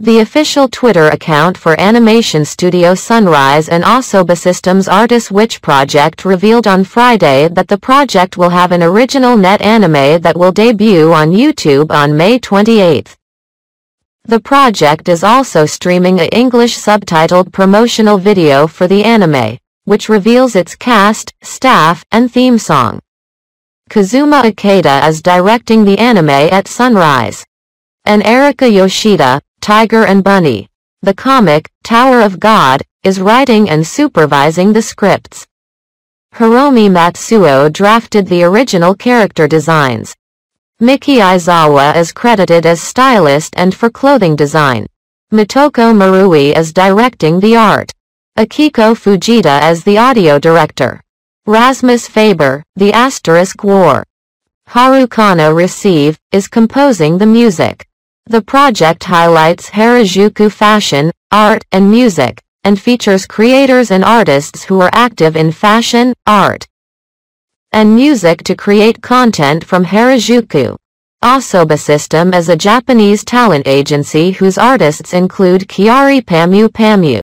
The official Twitter account for animation studio Sunrise and Asobi Systems Artiswitch Project revealed on Friday that the project will have an original net anime that will debut on YouTube on May 28. The project is also streaming a English subtitled promotional video for the anime, which reveals its cast, staff, and theme song. Kazuma Ikeda is directing the anime at Sunrise. And Erika Yoshida, Tiger and Bunny, the comic, Tower of God, is writing and supervising the scripts. Hiromi Matsuo drafted the original character designs. Miki Aizawa is credited as stylist and for clothing design. Mitoko Marui is directing the art. Akiko Fujita as the audio director. Rasmus Faber, the Asterisk War. Harukana Receive, is composing the music. The project highlights Harajuku fashion, art, and music, and features creators and artists who are active in fashion, art, and music to create content from Harajuku. Asobi System is a Japanese talent agency whose artists include Kyary Pamyu Pamyu.